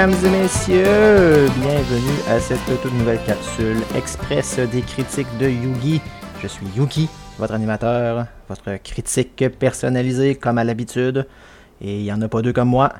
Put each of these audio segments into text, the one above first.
Mesdames et messieurs, bienvenue à cette toute nouvelle capsule express des critiques de Yugi. Je suis Yugi, votre animateur, votre critique personnalisé comme à l'habitude. Et il n'y en a pas deux comme moi.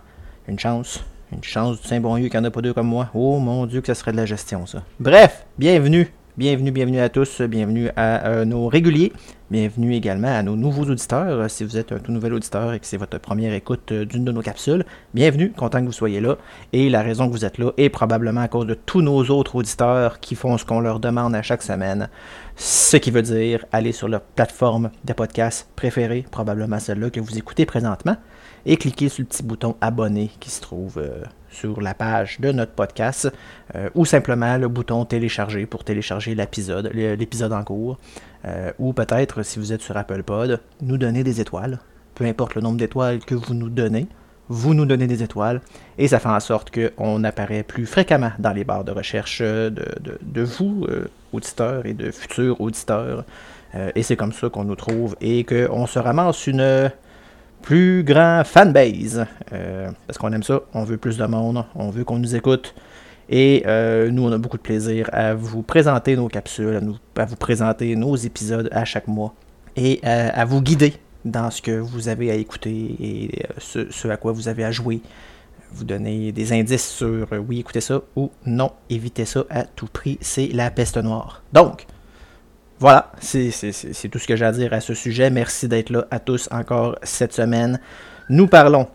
Une chance. Une chance du Saint-Bon qu'il n'y en a pas deux comme moi. Oh mon Dieu, que ça serait de la gestion, ça. Bref, bienvenue Bienvenue, bienvenue à tous, bienvenue à euh, nos réguliers, bienvenue également à nos nouveaux auditeurs. Si vous êtes un tout nouvel auditeur et que c'est votre première écoute euh, d'une de nos capsules, bienvenue, content que vous soyez là. Et la raison que vous êtes là est probablement à cause de tous nos autres auditeurs qui font ce qu'on leur demande à chaque semaine. Ce qui veut dire aller sur leur plateforme de podcast préférée, probablement celle-là que vous écoutez présentement, et cliquer sur le petit bouton abonner qui se trouve. Euh, sur la page de notre podcast euh, ou simplement le bouton télécharger pour télécharger l'épisode, l'épisode en cours. Euh, ou peut-être, si vous êtes sur Apple Pod, nous donner des étoiles. Peu importe le nombre d'étoiles que vous nous donnez, vous nous donnez des étoiles et ça fait en sorte qu'on apparaît plus fréquemment dans les barres de recherche de, de, vous, euh, auditeurs et de futurs auditeurs. et c'est comme ça qu'on nous trouve et qu'on se ramasse une plus grand fanbase. Euh, parce qu'on aime ça, on veut plus de monde, on veut qu'on nous écoute. Et euh, nous, on a beaucoup de plaisir à vous présenter nos capsules, à, nous, à vous présenter nos épisodes à chaque mois et euh, à, vous guider dans ce que vous avez à écouter et ce, à quoi vous avez à jouer. Vous donner des indices sur oui, écoutez ça ou non, évitez ça à tout prix. C'est la peste noire. Donc, voilà, c'est tout ce que j'ai à dire à ce sujet. Merci d'être là à tous encore cette semaine. Nous parlons,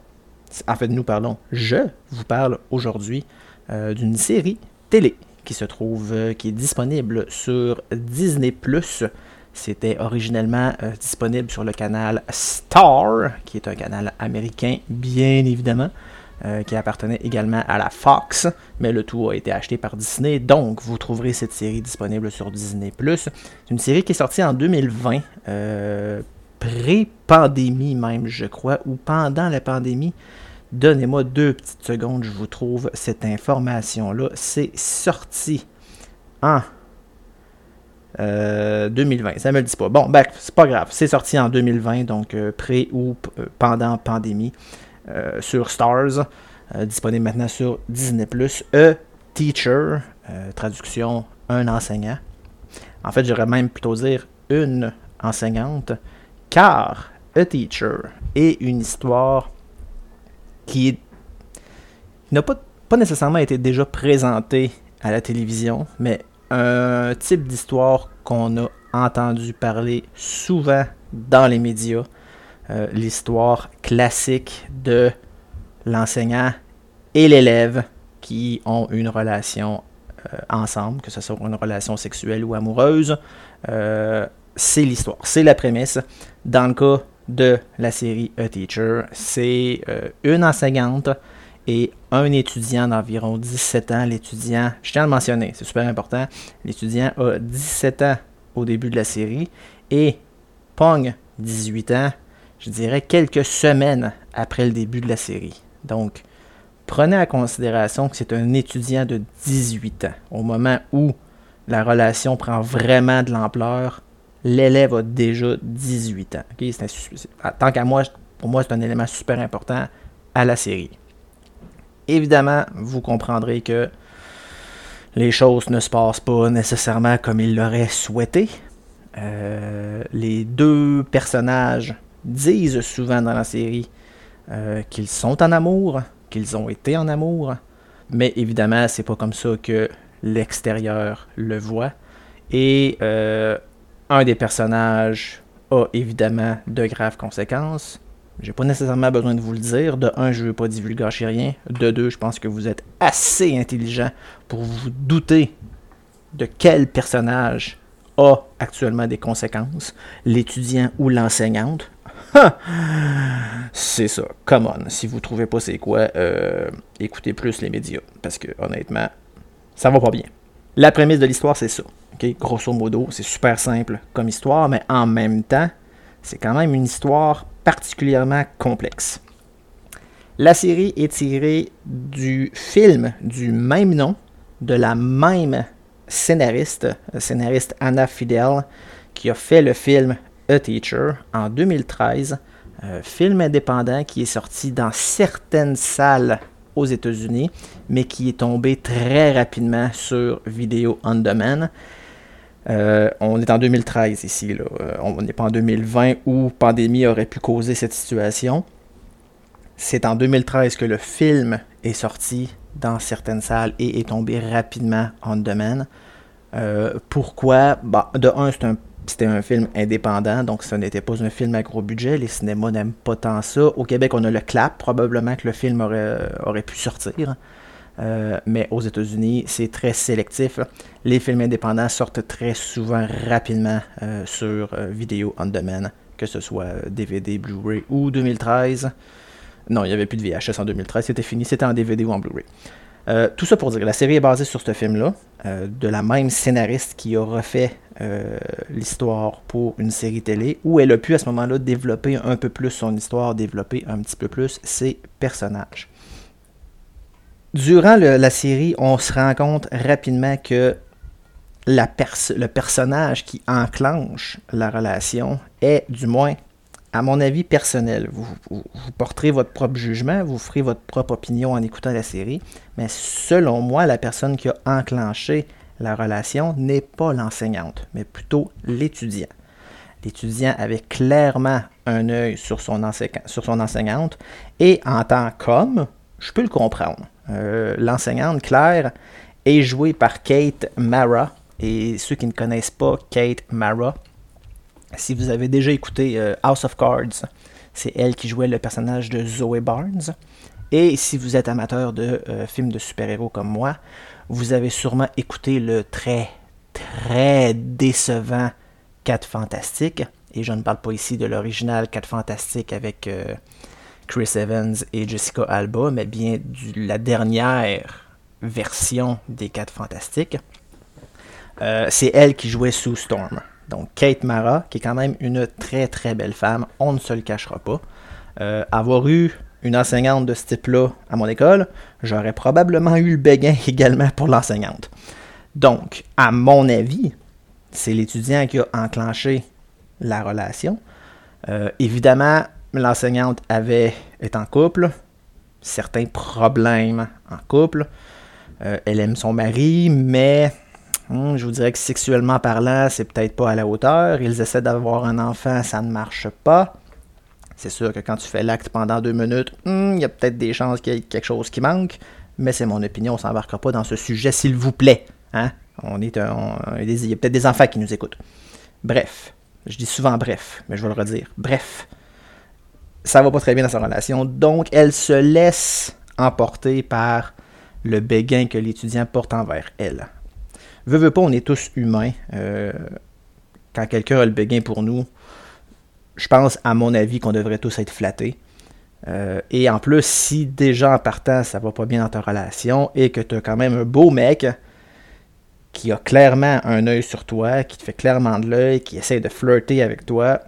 en fait nous parlons, je vous parle aujourd'hui euh, d'une série télé qui se trouve, euh, qui est disponible sur Disney ⁇ c'était originellement euh, disponible sur le canal Star, qui est un canal américain, bien évidemment. Euh, qui appartenait également à la Fox, mais le tout a été acheté par Disney, donc vous trouverez cette série disponible sur Disney ⁇ C'est une série qui est sortie en 2020, euh, pré-pandémie même, je crois, ou pendant la pandémie. Donnez-moi deux petites secondes, je vous trouve cette information-là. C'est sorti en 2020. Euh, ça me le dit pas. Bon, ben, c'est pas grave. C'est sorti en 2020, donc pré ou pendant pandémie. Euh, sur Stars, euh, disponible maintenant sur Disney ⁇ A Teacher, euh, traduction un enseignant. En fait, j'aurais même plutôt dire une enseignante, car A Teacher est une histoire qui n'a pas, pas nécessairement été déjà présentée à la télévision, mais un type d'histoire qu'on a entendu parler souvent dans les médias, euh, l'histoire classique de l'enseignant et l'élève qui ont une relation euh, ensemble, que ce soit une relation sexuelle ou amoureuse. Euh, c'est l'histoire, c'est la prémisse. Dans le cas de la série A Teacher, c'est une enseignante et un étudiant d'environ 17 ans. L'étudiant, je tiens à le mentionner, c'est super important, l'étudiant a 17 ans au début de la série et Pong, 18 ans, je dirais, quelques semaines après le début de la série. Donc, prenez en considération que c'est un étudiant de 18 ans. Au moment où la relation prend vraiment de l'ampleur, l'élève a déjà 18 ans. tant qu'à moi, pour moi, c'est un élément super important à la série. Évidemment, vous comprendrez que les choses ne se passent pas nécessairement comme il l'aurait souhaité. Euh, les deux personnages disent souvent dans la série euh, qu'ils sont en amour, qu'ils ont été en amour, mais évidemment, c'est pas comme ça que l'extérieur le voit. Et euh, un des personnages a évidemment de graves conséquences. J'ai pas nécessairement besoin de vous le dire. De un, je veux pas divulgacher rien. De deux, je pense que vous êtes assez intelligent pour vous douter de quel personnage a actuellement des conséquences, l'étudiant ou l'enseignante. c'est ça. Come on. Si vous trouvez pas c'est quoi, euh, écoutez plus les médias. Parce que honnêtement, ça va pas bien. La prémisse de l'histoire, c'est ça. Grosso modo, c'est super simple comme histoire, mais en même temps, c'est quand même une histoire particulièrement complexe. La série est tirée du film du même nom, de la même scénariste, scénariste Anna Fidel, qui a fait le film a Teacher en 2013. film indépendant qui est sorti dans certaines salles aux États-Unis, mais qui est tombé très rapidement sur Vidéo on Demand. Euh, on est en 2013 ici. Euh, on n'est pas en 2020 où pandémie aurait pu causer cette situation. C'est en 2013 que le film est sorti dans certaines salles et est tombé rapidement on demand. Euh, pourquoi? Bah, De un, c'était un, film indépendant, donc ce n'était pas un film à gros budget. Les cinémas n'aiment pas tant ça. Au Québec, on a le clap. Probablement que le film aurait, pu sortir. Euh, mais aux États-Unis, c'est très sélectif. Les films indépendants sortent très souvent rapidement euh, sur euh, vidéo on demand, que ce soit DVD, Blu-ray ou 2013. Non, il n'y avait plus de VHS en 2013, c'était fini, c'était en DVD ou en Blu-ray. Tout ça pour dire que la série est basée sur ce film-là, de la même scénariste qui a refait l'histoire pour une série télé, où elle a pu à ce moment-là développer un peu plus son histoire, développer un petit peu plus ses personnages. Durant la série, on se rend compte rapidement que le personnage qui enclenche la relation est, du moins, à mon avis, personnel. Vous, porterez votre propre jugement, vous ferez votre propre opinion en écoutant la série, mais selon moi, la personne qui a enclenché la relation n'est pas l'enseignante, mais plutôt l'étudiant. L'étudiant avait clairement un œil sur son, enseignante et en tant qu'homme, je peux le comprendre. Euh, l'enseignante Claire est jouée par Kate Mara. Et ceux qui ne connaissent pas Kate Mara, si vous avez déjà écouté euh, House of Cards, c'est elle qui jouait le personnage de Zoe Barnes. Et si vous êtes amateur de euh, films de super-héros comme moi, vous avez sûrement écouté le très, très décevant 4 Fantastiques. Et je ne parle pas ici de l'original 4 Fantastiques avec Chris Evans et Jessica Alba, mais bien de la dernière version des Quatre Fantastiques. Euh, c'est elle qui jouait sous Storm. Donc Kate Mara, qui est quand même une très très belle femme, on ne se le cachera pas. Euh, avoir eu une enseignante de ce type-là à mon école, j'aurais probablement eu le béguin également pour l'enseignante. Donc, à mon avis, c'est l'étudiant qui a enclenché la relation. Euh, évidemment, l'enseignante avait est en couple, certains problèmes en couple. Euh, elle aime son mari, mais hmm, je vous dirais que sexuellement parlant, c'est peut-être pas à la hauteur. Ils essaient d'avoir un enfant, ça ne marche pas. C'est sûr que quand tu fais l'acte pendant deux minutes, hmm, il y a peut-être des chances qu'il y ait quelque chose qui manque, mais c'est mon opinion, on s'embarquera pas dans ce sujet, s'il vous plaît. Hein? On est il y a peut-être des enfants qui nous écoutent. Bref, je dis souvent bref, mais je vais le redire. Bref, ça va pas très bien dans sa relation. Donc, elle se laisse emporter par le béguin que l'étudiant porte envers elle. Veux, veux pas, on est tous humains. Euh, quand quelqu'un a le béguin pour nous, je pense, à mon avis, qu'on devrait tous être flattés. Euh, et en plus, si déjà en partant, ça va pas bien dans ta relation et que tu as quand même un beau mec qui a clairement un œil sur toi, qui te fait clairement de l'œil, qui essaie de flirter avec toi,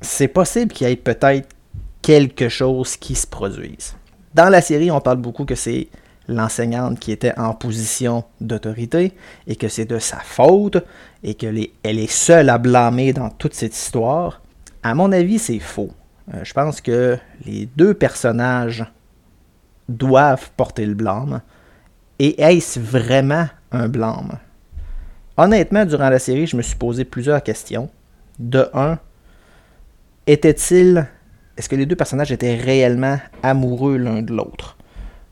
c'est possible qu'il y ait peut-être quelque chose qui se produise. Dans la série, on parle beaucoup que c'est l'enseignante qui était en position d'autorité et que c'est de sa faute et qu'elle est, seule à blâmer dans toute cette histoire. À mon avis, c'est faux. Euh, je pense que les deux personnages doivent porter le blâme. Et est-ce vraiment un blâme? Honnêtement, durant la série, je me suis posé plusieurs questions. De un, était-il. Est-ce que les deux personnages étaient réellement amoureux l'un de l'autre?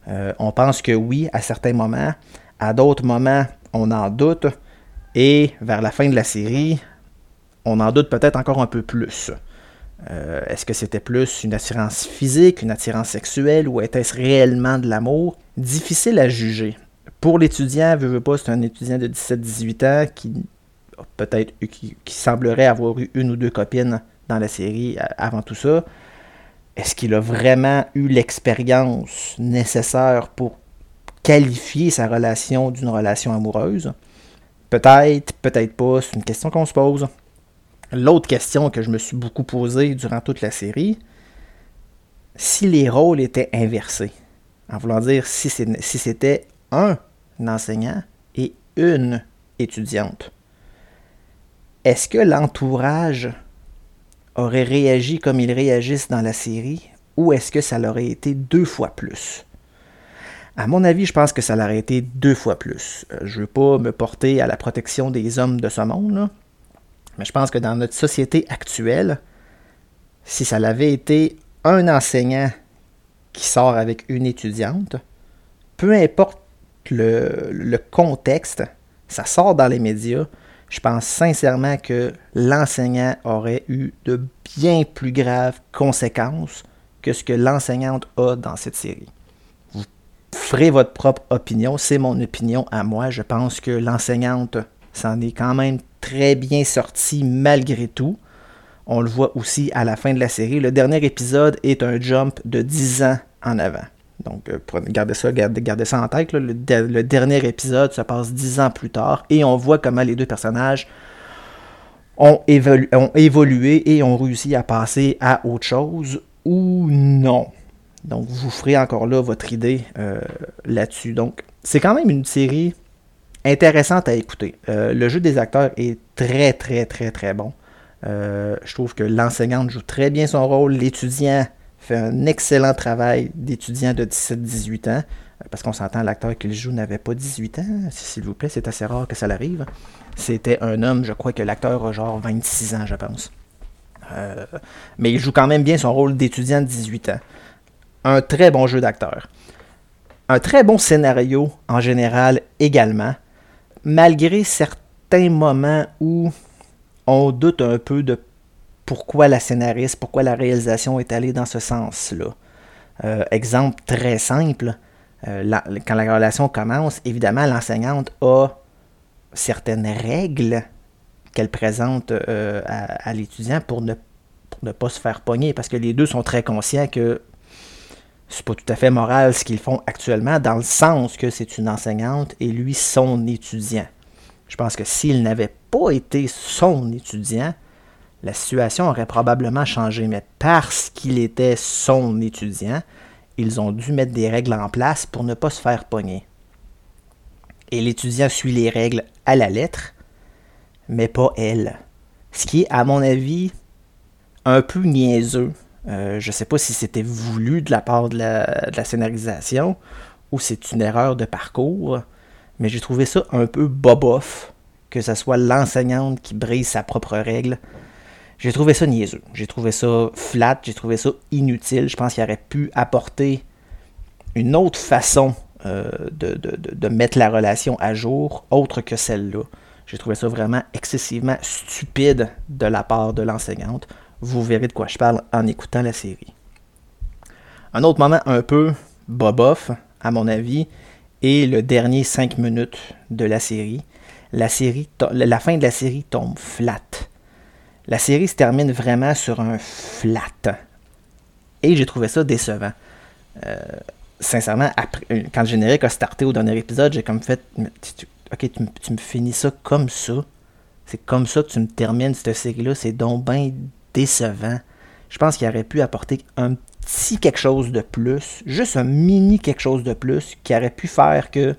Euh, On pense que oui, à certains moments. À d'autres moments, on en doute. Et vers la fin de la série, on en doute peut-être encore un peu plus. Euh, est-ce que c'était plus une attirance physique, une attirance sexuelle, ou était-ce réellement de l'amour? Difficile à juger. Pour l'étudiant, veut, veut pas, c'est un étudiant de 17-18 ans qui peut-être qui, semblerait avoir eu une ou deux copines dans la série avant tout ça. Est-ce qu'il a vraiment eu l'expérience nécessaire pour qualifier sa relation d'une relation amoureuse? Peut-être, peut-être pas, c'est une question qu'on se pose. L'autre question que je me suis beaucoup posée durant toute la série, si les rôles étaient inversés, en voulant dire si c'était un enseignant et une étudiante, est-ce que l'entourage aurait réagi comme ils réagissent dans la série ou est-ce que ça l'aurait été deux fois plus? À mon avis, je pense que ça l'aurait été deux fois plus. Euh, je ne veux pas me porter à la protection des hommes de ce monde, mais je pense que dans notre société actuelle, si ça l'avait été un enseignant qui sort avec une étudiante, peu importe le, le contexte, ça sort dans les médias, je pense sincèrement que l'enseignant aurait eu de bien plus graves conséquences que ce que l'enseignante a dans cette série. Vous ferez votre propre opinion, c'est mon opinion à moi. Je pense que l'enseignante s'en est quand même très bien sortie malgré tout. On le voit aussi à la fin de la série. Le dernier épisode est un jump de 10 ans en avant. Donc, euh, gardez ça, ça en tête. Le, dernier épisode se passe 10 ans plus tard et on voit comment les deux personnages ont, évolué et ont réussi à passer à autre chose ou non. Donc, vous ferez encore là votre idée euh, là-dessus. Donc, c'est quand même une série intéressante à écouter. Euh, le jeu des acteurs est très, très, très, très bon. Je trouve que l'enseignante joue très bien son rôle. L'étudiant fait un excellent travail d'étudiant de 17-18 ans. Parce qu'on s'entend, l'acteur qu'il joue n'avait pas 18 ans, s'il vous plaît, c'est assez rare que ça l'arrive. C'était un homme, je crois que l'acteur a genre 26 ans, je pense. Euh, mais il joue quand même bien son rôle d'étudiant de 18 ans. Un très bon jeu d'acteur. Un très bon scénario en général également, malgré certains moments où on doute un peu de pourquoi la scénariste, pourquoi la réalisation est allée dans ce sens-là. Euh, exemple très simple, euh, quand la relation commence, évidemment, l'enseignante a certaines règles qu'elle présente euh, à, l'étudiant pour ne, pas se faire pogner, parce que les deux sont très conscients que c'est pas tout à fait moral ce qu'ils font actuellement, dans le sens que c'est une enseignante et lui son étudiant. Je pense que s'il n'avait pas été son étudiant, la situation aurait probablement changé, mais parce qu'il était son étudiant, ils ont dû mettre des règles en place pour ne pas se faire pogner. Et l'étudiant suit les règles à la lettre, mais pas elle. Ce qui est, à mon avis, un peu niaiseux. Euh, je ne sais pas si c'était voulu de la part de la, scénarisation ou c'est une erreur de parcours, mais j'ai trouvé ça un peu bobof que ce soit l'enseignante qui brise sa propre règle. J'ai trouvé ça niaiseux. J'ai trouvé ça flat, j'ai trouvé ça inutile. Je pense qu'il aurait pu apporter une autre façon euh, de, mettre la relation à jour, autre que celle-là. J'ai trouvé ça vraiment excessivement stupide de la part de l'enseignante. Vous verrez de quoi je parle en écoutant la série. Un autre moment un peu bobof, à mon avis, est le dernier 5 minutes de la série. La, série la fin de la série tombe flat. La série se termine vraiment sur un flat. Et j'ai trouvé ça décevant. Euh, sincèrement, après, quand le générique a starté au dernier épisode, j'ai comme fait ok, tu, me finis ça comme ça. C'est comme ça que tu me termines cette série-là. C'est donc bien décevant. Je pense qu'il aurait pu apporter un petit quelque chose de plus, juste un mini quelque chose de plus, qui aurait pu faire que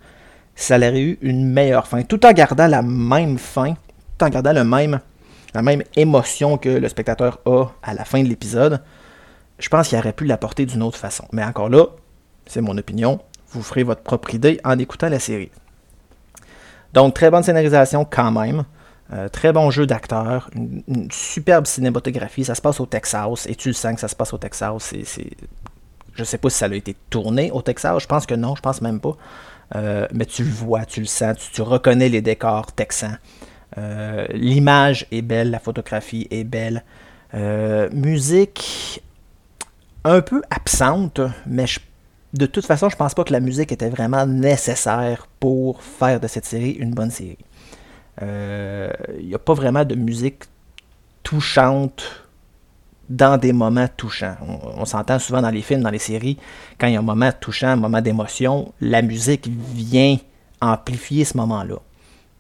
ça aurait eu une meilleure fin, tout en gardant la même fin, tout en gardant le même, la même émotion que le spectateur a à la fin de l'épisode. Je pense qu'il aurait pu l'apporter d'une autre façon. Mais encore là, c'est mon opinion. Vous ferez votre propre idée en écoutant la série. Donc, très bonne scénarisation quand même. Euh, très bon jeu d'acteur, une, superbe cinématographie. Ça se passe au Texas et tu le sens que ça se passe au Texas. C'est, Je sais pas si ça a été tourné au Texas. Je pense que non, je pense même pas. Euh, mais tu le vois, tu le sens, tu, reconnais les décors texans. Euh, l'image est belle, la photographie est belle. musique un peu absente, mais de toute façon, je pense pas que la musique était vraiment nécessaire pour faire de cette série une bonne série. Il euh, n'y a pas vraiment de musique touchante dans des moments touchants. On, s'entend souvent dans les films, dans les séries, quand il y a un moment touchant, un moment d'émotion, la musique vient amplifier ce moment-là.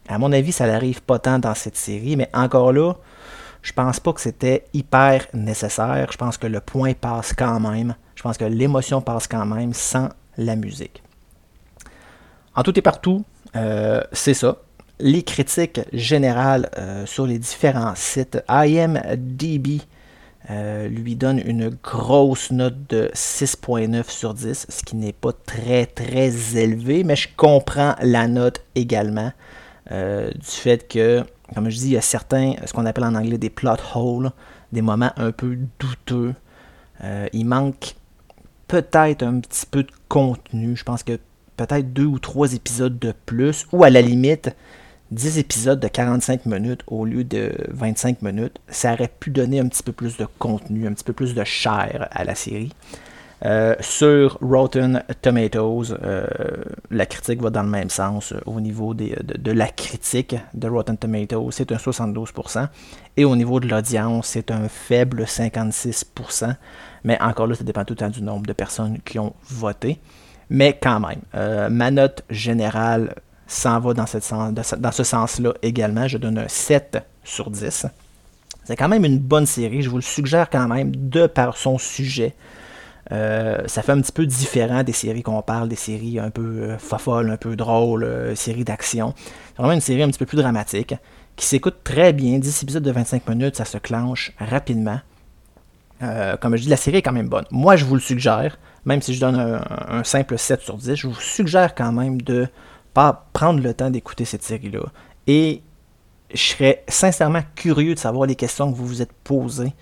À mon avis, ça n'arrive pas tant dans cette série, mais encore là, je pense pas que c'était hyper nécessaire. Je pense que le point passe quand même. Je pense que l'émotion passe quand même sans la musique. En tout et partout, euh, c'est ça. Les critiques générales euh, sur les différents sites IMDB lui donne une grosse note de 6.9 sur 10, ce qui n'est pas très très élevé, mais je comprends la note également du fait que, comme je dis, il y a certains, ce qu'on appelle en anglais des plot holes, des moments un peu douteux. il manque peut-être un petit peu de contenu. Je pense que peut-être deux ou trois épisodes de plus, ou à la limite 10 épisodes de 45 minutes au lieu de 25 minutes, ça aurait pu donner un petit peu plus de contenu, un petit peu plus de chair à la série. Euh, sur Rotten Tomatoes, euh, la critique va dans le même sens euh, au niveau de, la critique de Rotten Tomatoes, c'est un 72%, et au niveau de l'audience, c'est un faible 56%, mais encore là, ça dépend tout le temps du nombre de personnes qui ont voté. Mais quand même, ma note générale s'en va dans ce sens-là également. Je donne un 7 sur 10. C'est quand même une bonne série. Je vous le suggère quand même de par son sujet. Euh, ça fait un petit peu différent des séries qu'on parle, des séries un peu euh, un peu drôles, séries d'action. C'est vraiment une série un petit peu plus dramatique, qui s'écoute très bien. 10 épisodes de 25 minutes, ça se clenche rapidement. comme je dis, la série est quand même bonne. Moi, je vous le suggère même si je donne un, simple 7 sur 10, je vous suggère quand même de pas prendre le temps d'écouter cette série-là. Et je serais sincèrement curieux de savoir les questions que vous vous êtes posées.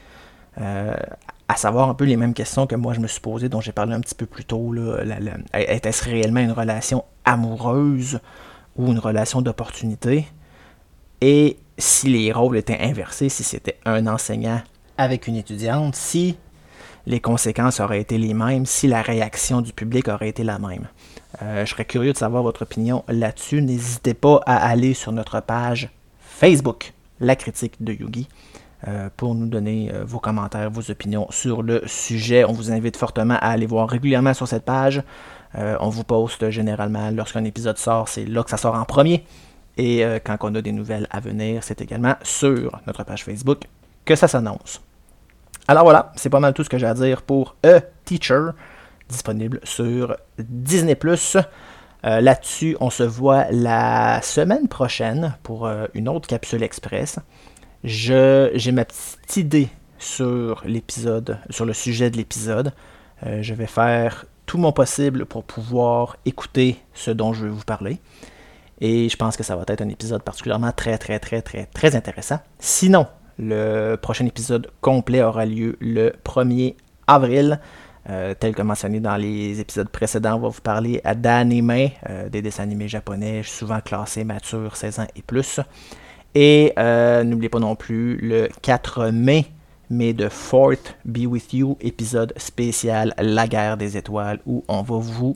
À savoir un peu les mêmes questions que moi je me suis posées, dont j'ai parlé un petit peu plus tôt. Était-ce réellement une relation amoureuse ou une relation d'opportunité? Et si les rôles étaient inversés, si c'était un enseignant avec une étudiante, si les conséquences auraient été les mêmes si la réaction du public aurait été la même. Euh, je serais curieux de savoir votre opinion là-dessus. N'hésitez pas à aller sur notre page Facebook, La critique de Yugi, euh, pour nous donner euh, vos commentaires, vos opinions sur le sujet. On vous invite fortement à aller voir régulièrement sur cette page. on vous poste généralement lorsqu'un épisode sort, c'est là que ça sort en premier. Et quand on a des nouvelles à venir, c'est également sur notre page Facebook que ça s'annonce. Alors voilà, c'est pas mal tout ce que j'ai à dire pour A Teacher, disponible sur Disney ⁇ euh, Là-dessus, on se voit la semaine prochaine pour euh, une autre capsule express. J'ai ma petite idée sur l'épisode, sur le sujet de l'épisode. Euh, je vais faire tout mon possible pour pouvoir écouter ce dont je vais vous parler. Et je pense que ça va être un épisode particulièrement très, très, très, très, très intéressant. Sinon, le prochain épisode complet aura lieu le 1er avril. Euh, tel que mentionné dans les épisodes précédents, on va vous parler d'anime, euh, des dessins animés japonais, souvent classés matures 16 ans et plus. Et euh, n'oubliez pas non plus le 4 mai, mais de Fort Be With You, épisode spécial La guerre des étoiles, où on va vous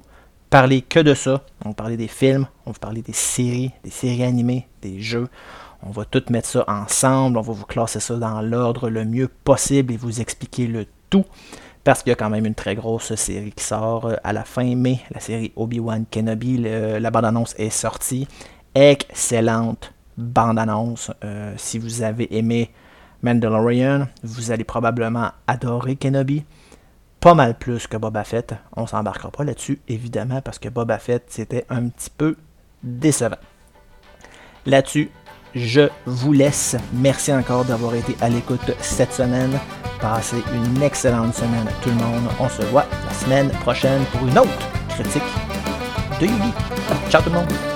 parler que de ça. On va parler des films, on va vous parler des séries, des séries animées, des jeux. On va tout mettre ça ensemble, on va vous classer ça dans l'ordre le mieux possible et vous expliquer le tout. Parce qu'il y a quand même une très grosse série qui sort euh, à la fin mai, la série Obi-Wan Kenobi. la bande-annonce est sortie. Excellente bande-annonce. Euh, si vous avez aimé Mandalorian, vous allez probablement adorer Kenobi. Pas mal plus que Boba Fett. On s'embarquera pas là-dessus, évidemment, parce que Boba Fett, c'était un petit peu décevant. Là-dessus, je vous laisse. Merci encore d'avoir été à l'écoute cette semaine. Passez une excellente semaine tout le monde. On se voit la semaine prochaine pour une autre critique de Yugi. Ciao tout le monde.